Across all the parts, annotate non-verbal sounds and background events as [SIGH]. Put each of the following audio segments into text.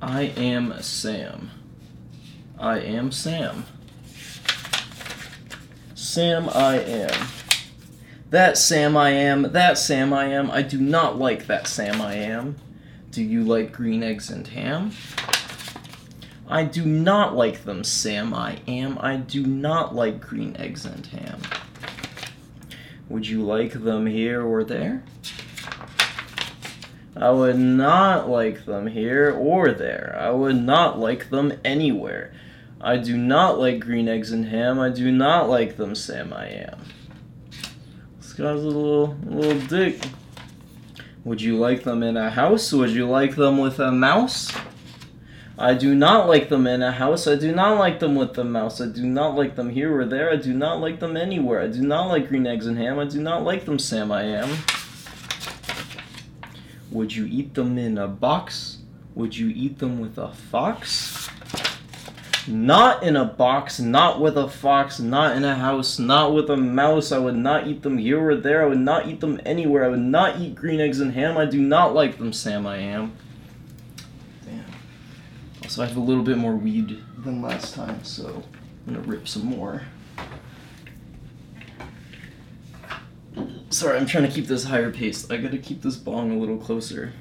I am Sam. I am Sam. Sam I am. That Sam I am, that Sam I am. I do not like that Sam I am. Do you like green eggs and ham? I do not like them, Sam I am. I do not like green eggs and ham. Would you like them here or there? I would not like them here or there. I would not like them anywhere. I do not like green eggs and ham. I do not like them, Sam I am. This guy's a little, a little dick. Would you like them in a house? Would you like them with a mouse? I do not like them in a house. I do not like them with the mouse. I do not like them here or there. I do not like them anywhere. I do not like green eggs and ham. I do not like them, Sam I am. Would you eat them in a box? Would you eat them with a fox? Not in a box, not with a fox, not in a house, not with a mouse. I would not eat them here or there. I would not eat them anywhere. I would not eat green eggs and ham. I do not like them, Sam I am. Damn. Also, I have a little bit more weed than last time, so I'm gonna rip some more. Sorry, I'm trying to keep this higher pace. I gotta keep this bong a little closer.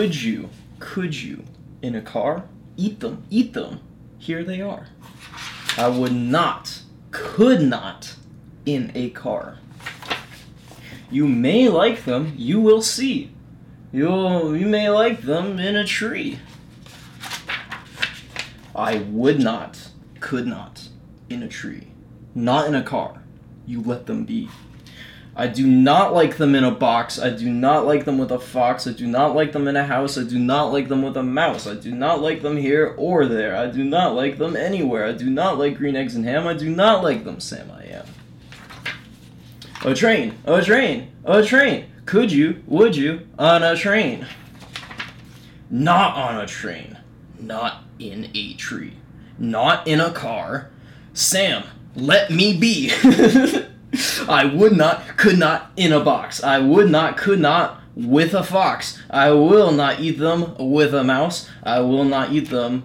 Would you, could you, in a car, eat them, eat them? Here they are. I would not, could not, in a car. You may like them, you will see. You'll, you may like them in a tree. I would not, could not, in a tree. Not in a car. You let them be. I do not like them in a box. I do not like them with a fox. I do not like them in a house. I do not like them with a mouse. I do not like them here or there. I do not like them anywhere. I do not like green eggs and ham. I do not like them, Sam I am. A train, a train, a train. Could you, would you, on a train? Not on a train. Not in a tree. Not in a car. Sam, let me be. [LAUGHS] [LAUGHS] I would not, could not in a box. I would not, could not with a fox. I will not eat them with a mouse. I will not eat them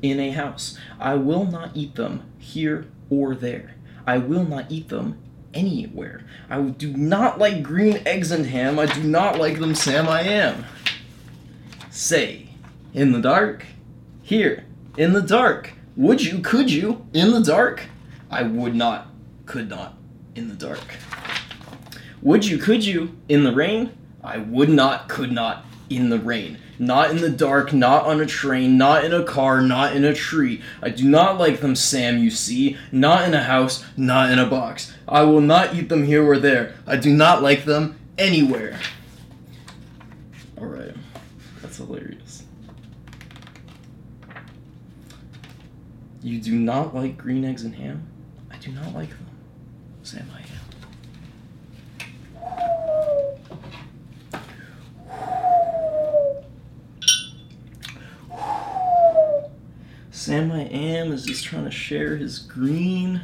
in a house. I will not eat them here or there. I will not eat them anywhere. I do not like green eggs and ham. I do not like them, Sam. I am. Say, in the dark, here, in the dark. Would you, could you, in the dark? I would not, could not, in the dark. Would you, could you, in the rain? I would not, could not, in the rain. Not in the dark, not on a train, not in a car, not in a tree. I do not like them, Sam, you see. Not in a house, not in a box. I will not eat them here or there. I do not like them anywhere. Alright. That's hilarious. You do not like green eggs and ham? I do not like them. Sam, I am. Sam I am is just trying to share his green.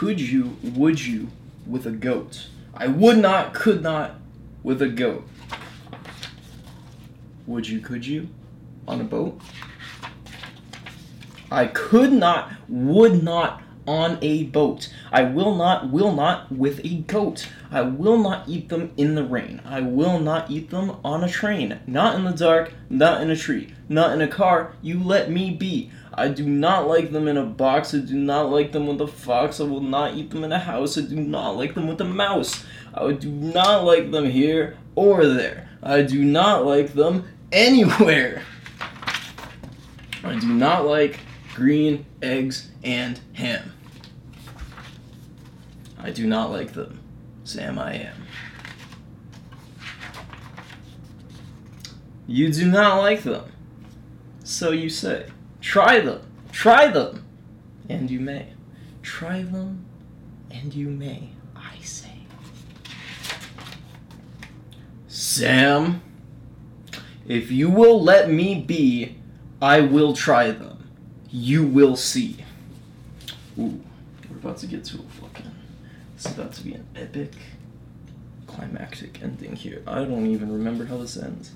Could you, would you, with a goat? I would not, could not, with a goat. Would you, could you, on a boat? I could not, would not, on a boat. I will not, will not, with a goat. I will not eat them in the rain. I will not eat them on a train. Not in the dark, not in a tree, not in a car. You let me be. I do not like them in a box. I do not like them with a fox. I will not eat them in a house. I do not like them with a mouse. I do not like them here or there. I do not like them anywhere. I do not like green eggs and ham. I do not like them. Sam, I am. You do not like them. So you say. Try them. Try them. And you may. Try them and you may, I say. Sam, if you will let me be, I will try them. You will see. Ooh, we're about to get to a fucking. It's about to be an epic, climactic ending here. I don't even remember how this ends.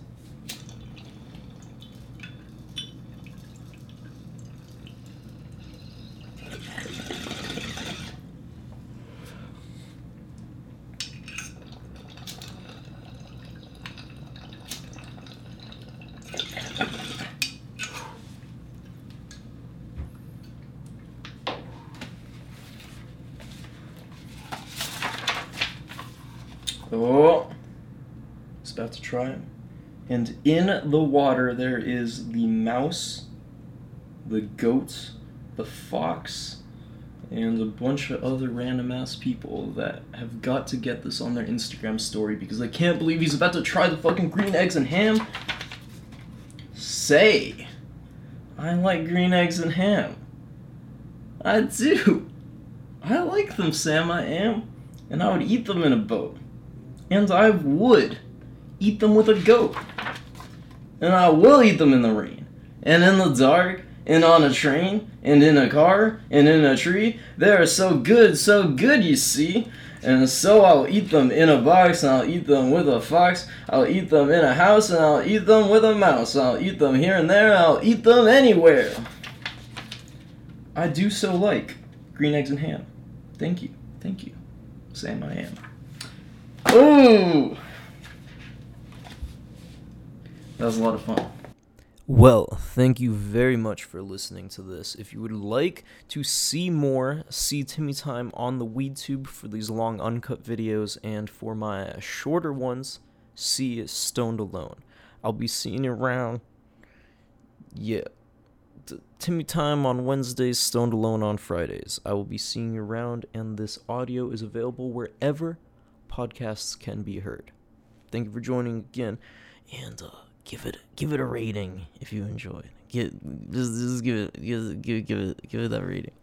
Oh, it's about to try him. And in the water there is the mouse, the goat, the fox, and a bunch of other random ass people that have got to get this on their Instagram story because they can't believe he's about to try the fucking green eggs and ham. Say, I like green eggs and ham. I do. I like them, Sam, I am. And I would eat them in a boat. And I would eat them with a goat. And I will eat them in the rain. And in the dark. And on a train. And in a car. And in a tree. They are so good, so good, you see. And so I'll eat them in a box, and I'll eat them with a fox. I'll eat them in a house, and I'll eat them with a mouse. I'll eat them here and there, I'll eat them anywhere. I do so like green eggs and ham. Thank you. Thank you. Sam, I am. Ooh! That was a lot of fun. Well, thank you very much for listening to this. If you would like to see more, see Timmy Time on the WeedTube for these long uncut videos, and for my shorter ones, see Stoned Alone. I'll be seeing you around. Yeah. T- Timmy Time on Wednesdays, Stoned Alone on Fridays. I will be seeing you around, and this audio is available wherever podcasts can be heard. Thank you for joining again, and uh, give it give it a rating if you enjoyed. Give just, just give it give, give give it give it that rating.